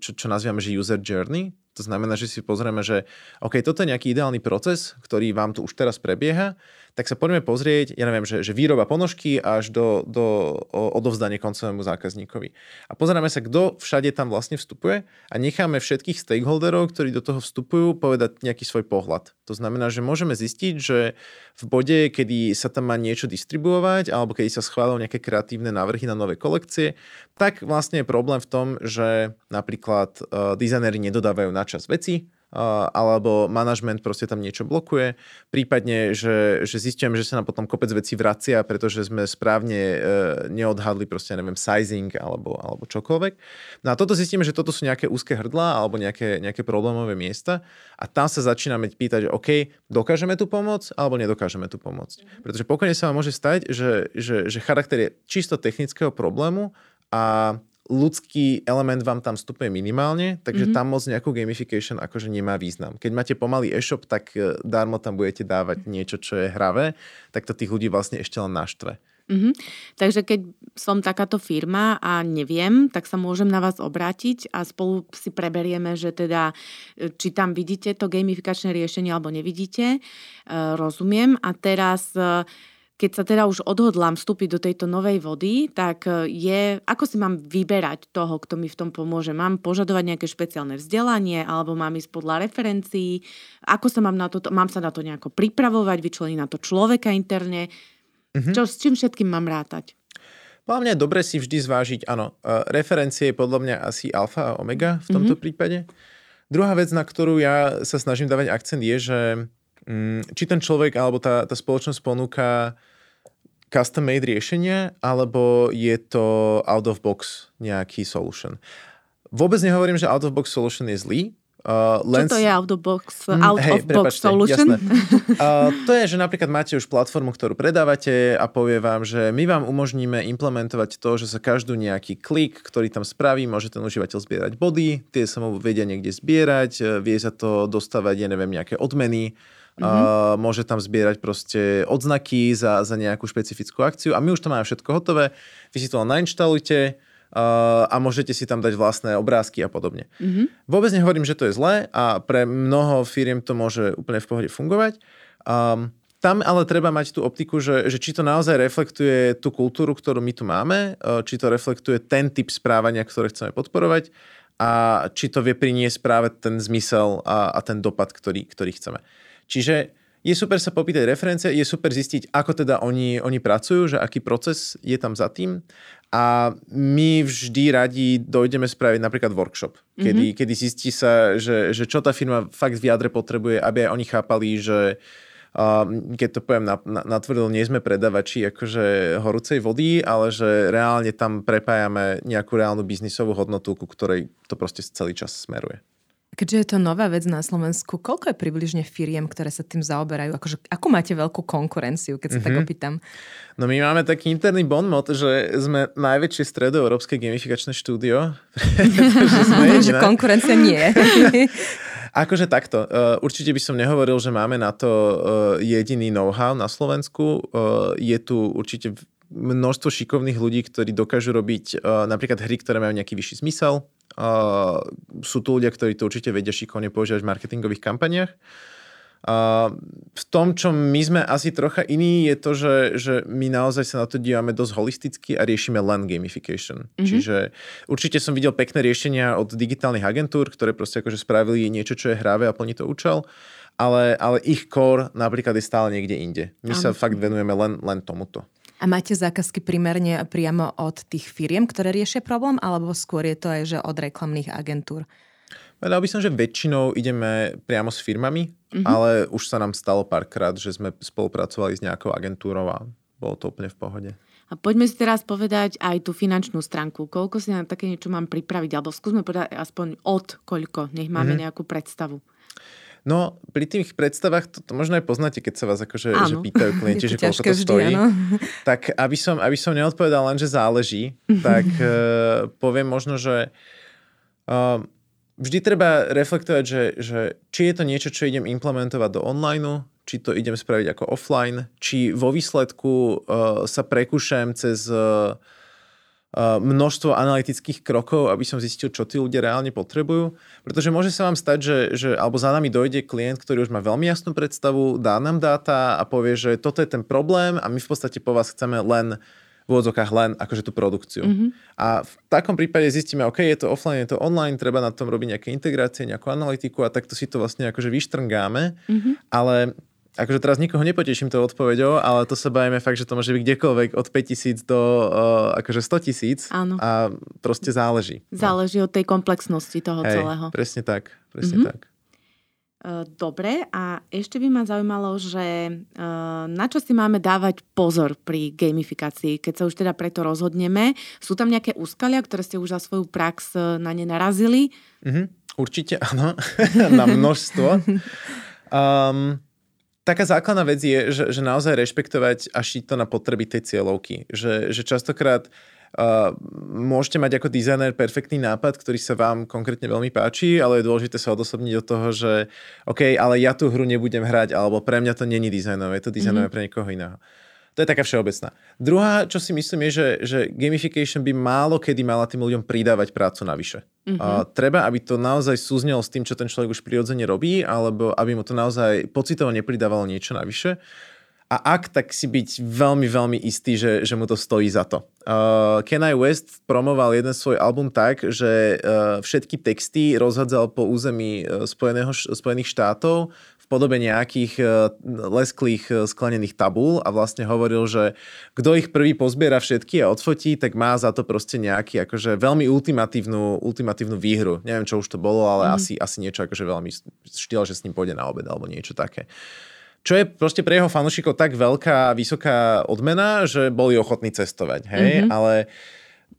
čo, čo nazývame, že user journey. To znamená, že si pozrieme, že OK, toto je nejaký ideálny proces, ktorý vám tu už teraz prebieha tak sa poďme pozrieť, ja neviem, že, že výroba ponožky až do, do odovzdania koncovému zákazníkovi. A pozeráme sa, kto všade tam vlastne vstupuje a necháme všetkých stakeholderov, ktorí do toho vstupujú, povedať nejaký svoj pohľad. To znamená, že môžeme zistiť, že v bode, kedy sa tam má niečo distribuovať alebo kedy sa schváľujú nejaké kreatívne návrhy na nové kolekcie, tak vlastne je problém v tom, že napríklad uh, dizajnéri nedodávajú na čas veci, alebo manažment proste tam niečo blokuje, prípadne, že, že zistíme, že sa nám potom kopec vecí vracia, pretože sme správne e, neodhadli proste, neviem, sizing alebo, alebo čokoľvek. No a toto zistíme, že toto sú nejaké úzke hrdla alebo nejaké, nejaké problémové miesta a tam sa začíname pýtať, že OK, dokážeme tu pomôcť alebo nedokážeme tu pomôcť. Mhm. Pretože pokojne sa vám môže stať, že, že, že charakter je čisto technického problému a ľudský element vám tam vstupuje minimálne, takže mm-hmm. tam moc nejakú gamification akože nemá význam. Keď máte pomalý e-shop, tak e, darmo tam budete dávať niečo, čo je hravé, tak to tých ľudí vlastne ešte len naštve. Mm-hmm. Takže keď som takáto firma a neviem, tak sa môžem na vás obrátiť a spolu si preberieme, že teda e, či tam vidíte to gamifikačné riešenie alebo nevidíte. E, rozumiem. A teraz keď sa teda už odhodlám vstúpiť do tejto novej vody, tak e, je, ako si mám vyberať toho, kto mi v tom pomôže? Mám požadovať nejaké špeciálne vzdelanie alebo mám ísť podľa referencií? Ako sa mám na to, mám sa na to nejako pripravovať, vyčleniť na to človeka interne? Mm-hmm. Čo, s čím všetkým mám rátať? Podľa mňa je dobre si vždy zvážiť, áno, e, referencie je podľa mňa asi alfa a omega v tomto mm-hmm. prípade. Druhá vec, na ktorú ja sa snažím dávať akcent je, že či ten človek alebo tá, tá spoločnosť ponúka custom-made riešenie, alebo je to out-of-box nejaký solution. Vôbec nehovorím, že out-of-box solution je zlý, Uh, Lens... Čo to je out of box, mm, out hej, of box solution? uh, to je, že napríklad máte už platformu, ktorú predávate a povie vám, že my vám umožníme implementovať to, že sa každú nejaký klik, ktorý tam spraví, môže ten užívateľ zbierať body, tie sa mu vedia niekde zbierať, vie sa to dostávať, ja neviem, nejaké odmeny, Mm-hmm. Uh, môže tam zbierať proste odznaky za, za nejakú špecifickú akciu a my už to máme všetko hotové. Vy si to len nainštalujte, uh, a môžete si tam dať vlastné obrázky a podobne. Mm-hmm. Vôbec nehovorím, že to je zlé a pre mnoho firiem to môže úplne v pohode fungovať. Um, tam ale treba mať tú optiku, že, že či to naozaj reflektuje tú kultúru, ktorú my tu máme, uh, či to reflektuje ten typ správania, ktoré chceme podporovať a či to vie priniesť práve ten zmysel a, a ten dopad, ktorý, ktorý chceme. Čiže je super sa popýtať referencie, je super zistiť, ako teda oni, oni pracujú, že aký proces je tam za tým. A my vždy radi dojdeme spraviť napríklad workshop, kedy, mm-hmm. kedy zistí sa, že, že čo tá firma fakt v jadre potrebuje, aby aj oni chápali, že uh, keď to poviem na, na, natvrdo, nie sme predavači akože horúcej vody, ale že reálne tam prepájame nejakú reálnu biznisovú hodnotu, ku ktorej to proste celý čas smeruje. Keďže je to nová vec na Slovensku, koľko je približne firiem, ktoré sa tým zaoberajú? Akože, ako máte veľkú konkurenciu, keď sa mm-hmm. tak mhm. opýtam? No my máme taký interný bon mod, že sme najväčšie stredoeurópske gamifikačné štúdio. že konkurencia nie. Akože takto. Uh, určite by som nehovoril, že máme na to uh, jediný know-how na Slovensku. Uh, je tu určite množstvo šikovných ľudí, ktorí dokážu robiť napríklad hry, ktoré majú nejaký vyšší zmysel, Uh, sú tu ľudia, ktorí to určite vedia šikovne používať v marketingových kampaniach. Uh, v tom, čo my sme asi trocha iní, je to, že, že my naozaj sa na to dívame dosť holisticky a riešime len gamification. Mm-hmm. Čiže určite som videl pekné riešenia od digitálnych agentúr, ktoré proste akože spravili niečo, čo je hravé a plní to účel, ale, ale ich core napríklad je stále niekde inde. My ano. sa fakt venujeme len, len tomuto. A máte zákazky primárne priamo od tých firiem, ktoré riešia problém, alebo skôr je to aj že od reklamných agentúr? Povedal by som, že väčšinou ideme priamo s firmami, mm-hmm. ale už sa nám stalo párkrát, že sme spolupracovali s nejakou agentúrou a bolo to úplne v pohode. A poďme si teraz povedať aj tú finančnú stránku. Koľko si na také niečo mám pripraviť? Alebo skúsme povedať aspoň od koľko, nech máme mm-hmm. nejakú predstavu. No, pri tých predstavách, to, to možno aj poznáte, keď sa vás akože že pýtajú klienti, že koľko to vždy, stojí. Áno. Tak aby som, aby som neodpovedal len, že záleží, tak uh, poviem možno, že uh, vždy treba reflektovať, že, že či je to niečo, čo idem implementovať do online, či to idem spraviť ako offline, či vo výsledku uh, sa prekúšam cez uh, množstvo analytických krokov, aby som zistil, čo tí ľudia reálne potrebujú. Pretože môže sa vám stať, že, že alebo za nami dojde klient, ktorý už má veľmi jasnú predstavu, dá nám dáta a povie, že toto je ten problém a my v podstate po vás chceme len v úvodzokách len akože tú produkciu. Mm-hmm. A v takom prípade zistíme, OK, je to offline, je to online, treba na tom robiť nejaké integrácie, nejakú analytiku a takto si to vlastne akože vyštrngáme, mm-hmm. ale akože teraz nikoho nepoteším tou odpoveďou, ale to sa bavíme fakt, že to môže byť kdekoľvek od 5000 do uh, akože 100 tisíc a proste záleží. No. Záleží no. od tej komplexnosti toho Hej, celého. Presne tak, presne mm-hmm. tak. Dobre, a ešte by ma zaujímalo, že na čo si máme dávať pozor pri gamifikácii, keď sa už teda preto rozhodneme. Sú tam nejaké úskalia, ktoré ste už za svoju prax na ne narazili? Mm-hmm, určite áno, na množstvo. Um, taká základná vec je, že, že naozaj rešpektovať a šiť to na potreby tej cieľovky. Že, že častokrát Uh, môžete mať ako dizajner perfektný nápad, ktorý sa vám konkrétne veľmi páči, ale je dôležité sa odosobniť do toho, že OK, ale ja tú hru nebudem hrať, alebo pre mňa to není dizajnové, je to dizajnové mm-hmm. pre niekoho iného. To je taká všeobecná. Druhá, čo si myslím, je, že, že gamification by málo kedy mala tým ľuďom pridávať prácu navyše. Mm-hmm. A treba, aby to naozaj súznelo s tým, čo ten človek už prirodzene robí, alebo aby mu to naozaj pocitovo nepridávalo niečo navyše. A ak, tak si byť veľmi, veľmi istý, že, že mu to stojí za to. Uh, Kenai West promoval jeden svoj album tak, že uh, všetky texty rozhádzal po území uh, Spojeného, Spojených štátov podobe nejakých uh, lesklých uh, sklenených tabúl a vlastne hovoril, že kto ich prvý pozbiera všetky a odfotí, tak má za to proste nejaký akože veľmi ultimatívnu, ultimatívnu výhru. Neviem, čo už to bolo, ale mm. asi, asi niečo akože veľmi štýl, že s ním pôjde na obed alebo niečo také. Čo je proste pre jeho fanúšikov tak veľká, vysoká odmena, že boli ochotní cestovať, hej, mm-hmm. ale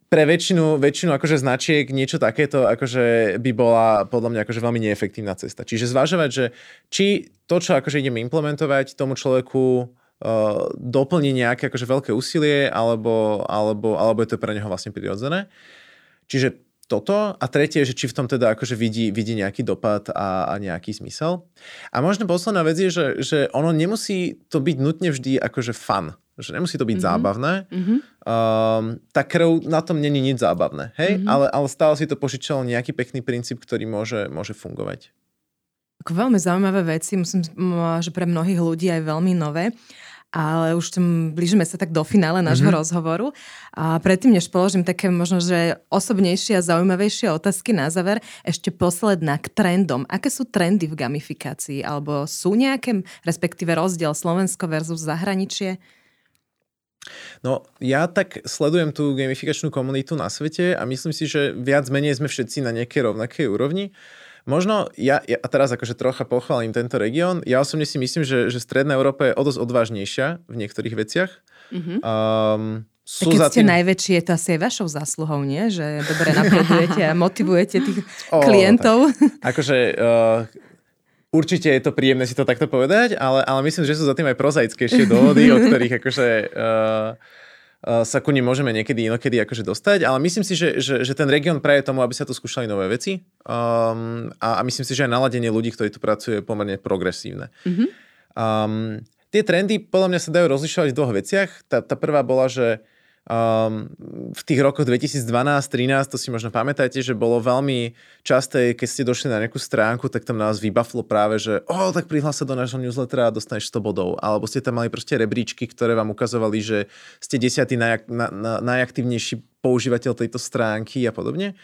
pre väčšinu, väčšinu akože značiek niečo takéto akože by bola podľa mňa akože veľmi neefektívna cesta. Čiže zvažovať, že či to, čo akože ideme implementovať tomu človeku uh, doplní nejaké akože veľké úsilie alebo, alebo, alebo je to pre neho vlastne prirodzené. Čiže toto a tretie, že či v tom teda akože vidí, vidí nejaký dopad a, a nejaký zmysel. A možno posledná vec je, že, že ono nemusí to byť nutne vždy akože fun. Že nemusí to byť mm-hmm. zábavné. Mm-hmm. Um, tá krv na tom není nič zábavné. Hej? Mm-hmm. Ale, ale stále si to požičalo nejaký pekný princíp, ktorý môže, môže fungovať. Ako veľmi zaujímavé veci, myslím, že pre mnohých ľudí aj veľmi nové ale už tam blížime sa tak do finále nášho mm-hmm. rozhovoru. A predtým, než položím také možno, že osobnejšie a zaujímavejšie otázky na záver, ešte posledná k trendom. Aké sú trendy v gamifikácii? Alebo sú nejaké, respektíve rozdiel Slovensko versus zahraničie? No, ja tak sledujem tú gamifikačnú komunitu na svete a myslím si, že viac menej sme všetci na nejakej rovnakej úrovni. Možno, ja, ja a teraz akože trocha pochválim tento región, ja osobne si myslím, že, že Stredná Európa je o dosť odvážnejšia v niektorých veciach. Mm-hmm. Um, sú keď ste tým... najväčšie, to asi je vašou zásluhou, nie? Že dobre napredujete a motivujete tých o, klientov. Tak. Akože uh, určite je to príjemné si to takto povedať, ale, ale myslím, že sú za tým aj prozaickejšie dôvody, o ktorých akože... Uh, sa ku nim môžeme niekedy inokedy akože dostať, ale myslím si, že, že, že ten región praje tomu, aby sa tu skúšali nové veci um, a, a myslím si, že aj naladenie ľudí, ktorí tu pracujú, je pomerne progresívne. Mm-hmm. Um, tie trendy podľa mňa sa dajú rozlišovať v dvoch veciach. Tá, tá prvá bola, že Um, v tých rokoch 2012-13, to si možno pamätáte, že bolo veľmi časté, keď ste došli na nejakú stránku, tak tam nás vybaflo práve, že o, tak prihlás sa do nášho newslettera a dostaneš 100 bodov. Alebo ste tam mali proste rebríčky, ktoré vám ukazovali, že ste desiatý najak, na, na, najaktívnejší používateľ tejto stránky a podobne.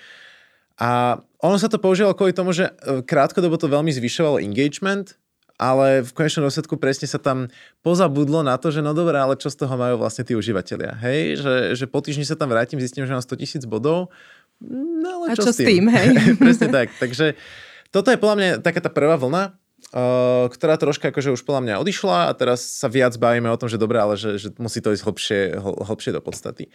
A ono sa to používalo kvôli tomu, že e, krátkodobo to veľmi zvyšovalo engagement, ale v konečnom dôsledku presne sa tam pozabudlo na to, že no dobré, ale čo z toho majú vlastne tí užívateľia. Hej, že, že po týždni sa tam vrátim, zistím, že mám 100 tisíc bodov. No ale čo, A čo s tým? tým hej? presne tak. Takže toto je podľa mňa taká tá prvá vlna, Uh, ktorá troška akože už podľa mňa odišla a teraz sa viac bavíme o tom, že dobré, ale že, že musí to ísť hlbšie, hlbšie do podstaty.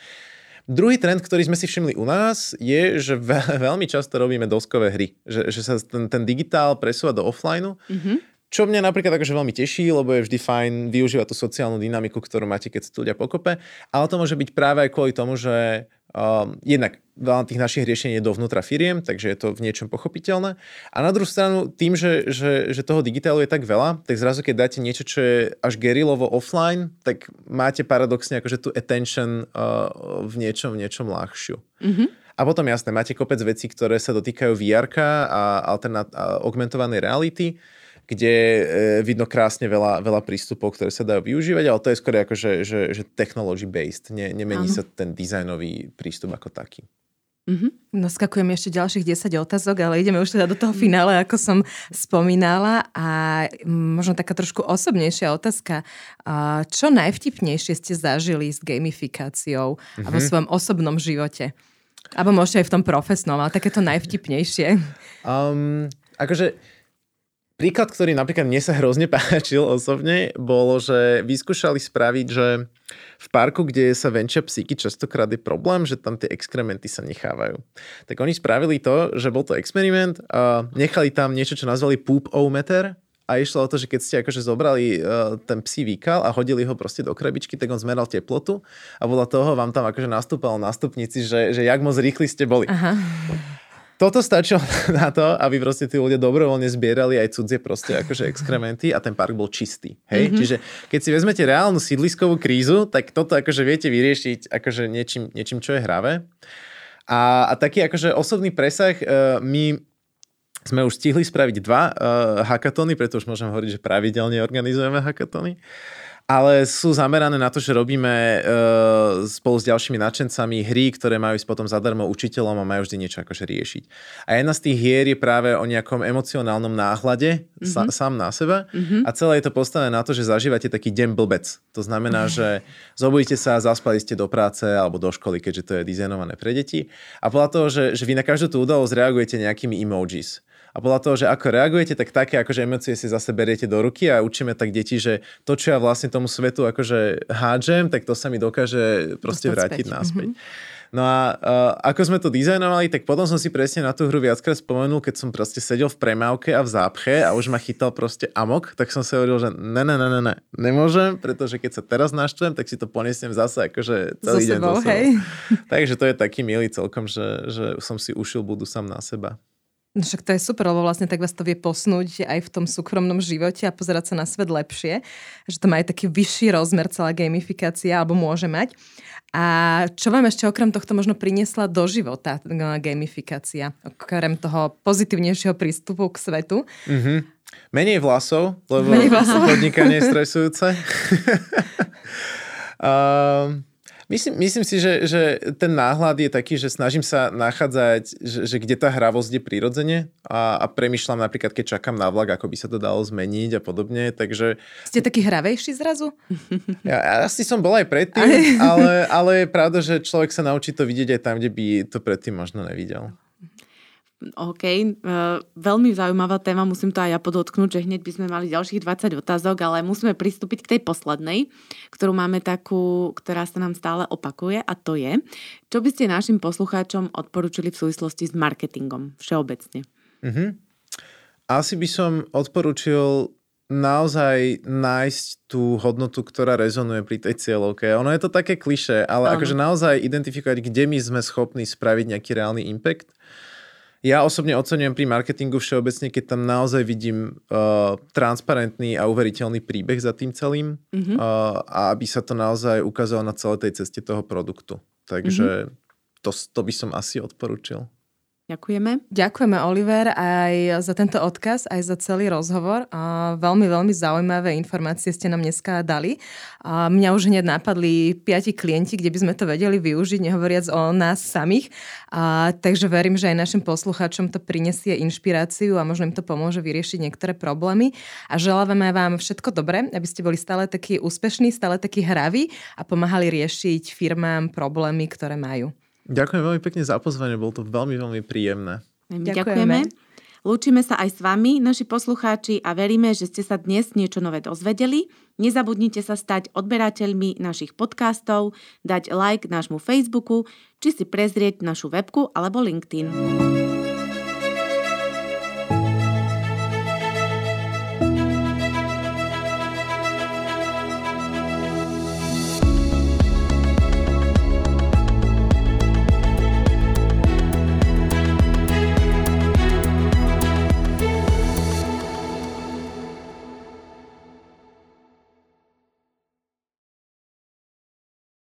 Druhý trend, ktorý sme si všimli u nás, je, že veľmi často robíme doskové hry. Že, že sa ten, ten digitál presúva do offline. Mm-hmm. Čo mňa napríklad akože veľmi teší, lebo je vždy fajn využívať tú sociálnu dynamiku, ktorú máte, keď sú ľudia pokope, ale to môže byť práve aj kvôli tomu, že um, jednak veľa tých našich riešení je dovnútra firiem, takže je to v niečom pochopiteľné. A na druhú stranu, tým, že, že, že toho digitálu je tak veľa, tak zrazu keď dáte niečo, čo je až gerilovo offline, tak máte paradoxne akože tú attention uh, v niečom, v niečom ľahšiu. Mm-hmm. A potom jasné, máte kopec vecí, ktoré sa dotýkajú VR a, alternat- a augmentovanej reality, kde e, vidno krásne veľa, veľa prístupov, ktoré sa dajú využívať, ale to je skôr ako, že, že, že technology based, ne, nemení ano. sa ten dizajnový prístup ako taký. Mm-hmm. No skakujem ešte ďalších 10 otázok, ale ideme už teda do toho finále, ako som spomínala. A možno taká trošku osobnejšia otázka. Čo najvtipnejšie ste zažili s gamifikáciou mm-hmm. a vo mhm. svojom osobnom živote? Abo môžete aj v tom profesnom, ale takéto najvtipnejšie. Um, akože príklad, ktorý napríklad mne sa hrozne páčil osobne, bolo, že vyskúšali spraviť, že v parku, kde sa venčia psíky, častokrát je problém, že tam tie exkrementy sa nechávajú. Tak oni spravili to, že bol to experiment a nechali tam niečo, čo nazvali poop meter a išlo o to, že keď ste akože zobrali uh, ten psí výkal a hodili ho proste do krabičky, tak on zmeral teplotu a podľa toho vám tam akože nastúpalo na stupnici, že, že jak moc rýchli ste boli. Aha toto stačilo na to, aby proste tí ľudia dobrovoľne zbierali aj cudzie proste akože exkrementy a ten park bol čistý. Hej? Mm-hmm. Čiže keď si vezmete reálnu sídliskovú krízu, tak toto akože viete vyriešiť akože niečím, niečím čo je hravé. A, a taký akože osobný presah, uh, my sme už stihli spraviť dva uh, hackatony, preto už môžem hovoriť, že pravidelne organizujeme hackatony. Ale sú zamerané na to, že robíme uh, spolu s ďalšími nadšencami hry, ktoré majú ísť potom zadarmo učiteľom a majú vždy niečo akože riešiť. A jedna z tých hier je práve o nejakom emocionálnom náhľade mm-hmm. sa, sám na seba mm-hmm. a celé je to postavené na to, že zažívate taký deň blbec. To znamená, mm-hmm. že zobudíte sa, zaspali ste do práce alebo do školy, keďže to je dizajnované pre deti a podľa toho, že, že vy na každú tú udalosť reagujete nejakými emojis a podľa toho, že ako reagujete, tak také akože emócie si zase beriete do ruky a učíme tak deti, že to, čo ja vlastne tomu svetu akože hádžem, tak to sa mi dokáže proste vrátiť naspäť. Mm-hmm. No a uh, ako sme to dizajnovali, tak potom som si presne na tú hru viackrát spomenul, keď som proste sedel v premávke a v zápche a už ma chytal proste amok, tak som si hovoril, že ne, ne, ne, ne, ne, nemôžem, pretože keď sa teraz naštvem, tak si to ponesiem zase akože celý so deň sebou, hej. Takže to je taký milý celkom, že, že som si ušil budu sám na seba. No však to je super, lebo vlastne tak vás to vie posnúť aj v tom súkromnom živote a pozerať sa na svet lepšie, že to má aj taký vyšší rozmer celá gamifikácia, alebo môže mať. A čo vám ešte okrem tohto možno priniesla do života gamifikácia, okrem toho pozitívnejšieho prístupu k svetu? Mm-hmm. Menej vlasov, lebo Menej vlasov. podnikanie je stresujúce. um, Myslím, myslím si, že, že ten náhľad je taký, že snažím sa nachádzať, že, že kde tá hravosť je prirodzene a, a premyšľam napríklad, keď čakám na vlak, ako by sa to dalo zmeniť a podobne, takže... Ste taký hravejší zrazu? Ja, asi som bol aj predtým, ale, ale je pravda, že človek sa naučí to vidieť aj tam, kde by to predtým možno nevidel. OK, uh, veľmi zaujímavá téma, musím to aj ja podotknúť, že hneď by sme mali ďalších 20 otázok, ale musíme pristúpiť k tej poslednej, ktorú máme takú, ktorá sa nám stále opakuje a to je, čo by ste našim poslucháčom odporúčili v súvislosti s marketingom všeobecne? Mm-hmm. Asi by som odporúčil naozaj nájsť tú hodnotu, ktorá rezonuje pri tej cieľovke. Ono je to také kliše, ale ano. akože naozaj identifikovať, kde my sme schopní spraviť nejaký reálny impact ja osobne ocenujem pri marketingu všeobecne, keď tam naozaj vidím uh, transparentný a uveriteľný príbeh za tým celým mm-hmm. uh, a aby sa to naozaj ukázalo na celej tej ceste toho produktu. Takže mm-hmm. to, to by som asi odporučil. Ďakujeme. Ďakujeme, Oliver, aj za tento odkaz, aj za celý rozhovor. A veľmi, veľmi zaujímavé informácie ste nám dneska dali. A mňa už hneď napadli piati klienti, kde by sme to vedeli využiť, nehovoriac o nás samých. A, takže verím, že aj našim poslucháčom to prinesie inšpiráciu a možno im to pomôže vyriešiť niektoré problémy. A želáme vám všetko dobré, aby ste boli stále takí úspešní, stále takí hraví a pomáhali riešiť firmám problémy, ktoré majú. Ďakujem veľmi pekne za pozvanie, bolo to veľmi, veľmi príjemné. Ďakujeme. Lúčime sa aj s vami, naši poslucháči, a veríme, že ste sa dnes niečo nové dozvedeli. Nezabudnite sa stať odberateľmi našich podcastov, dať like nášmu Facebooku, či si prezrieť našu webku alebo LinkedIn.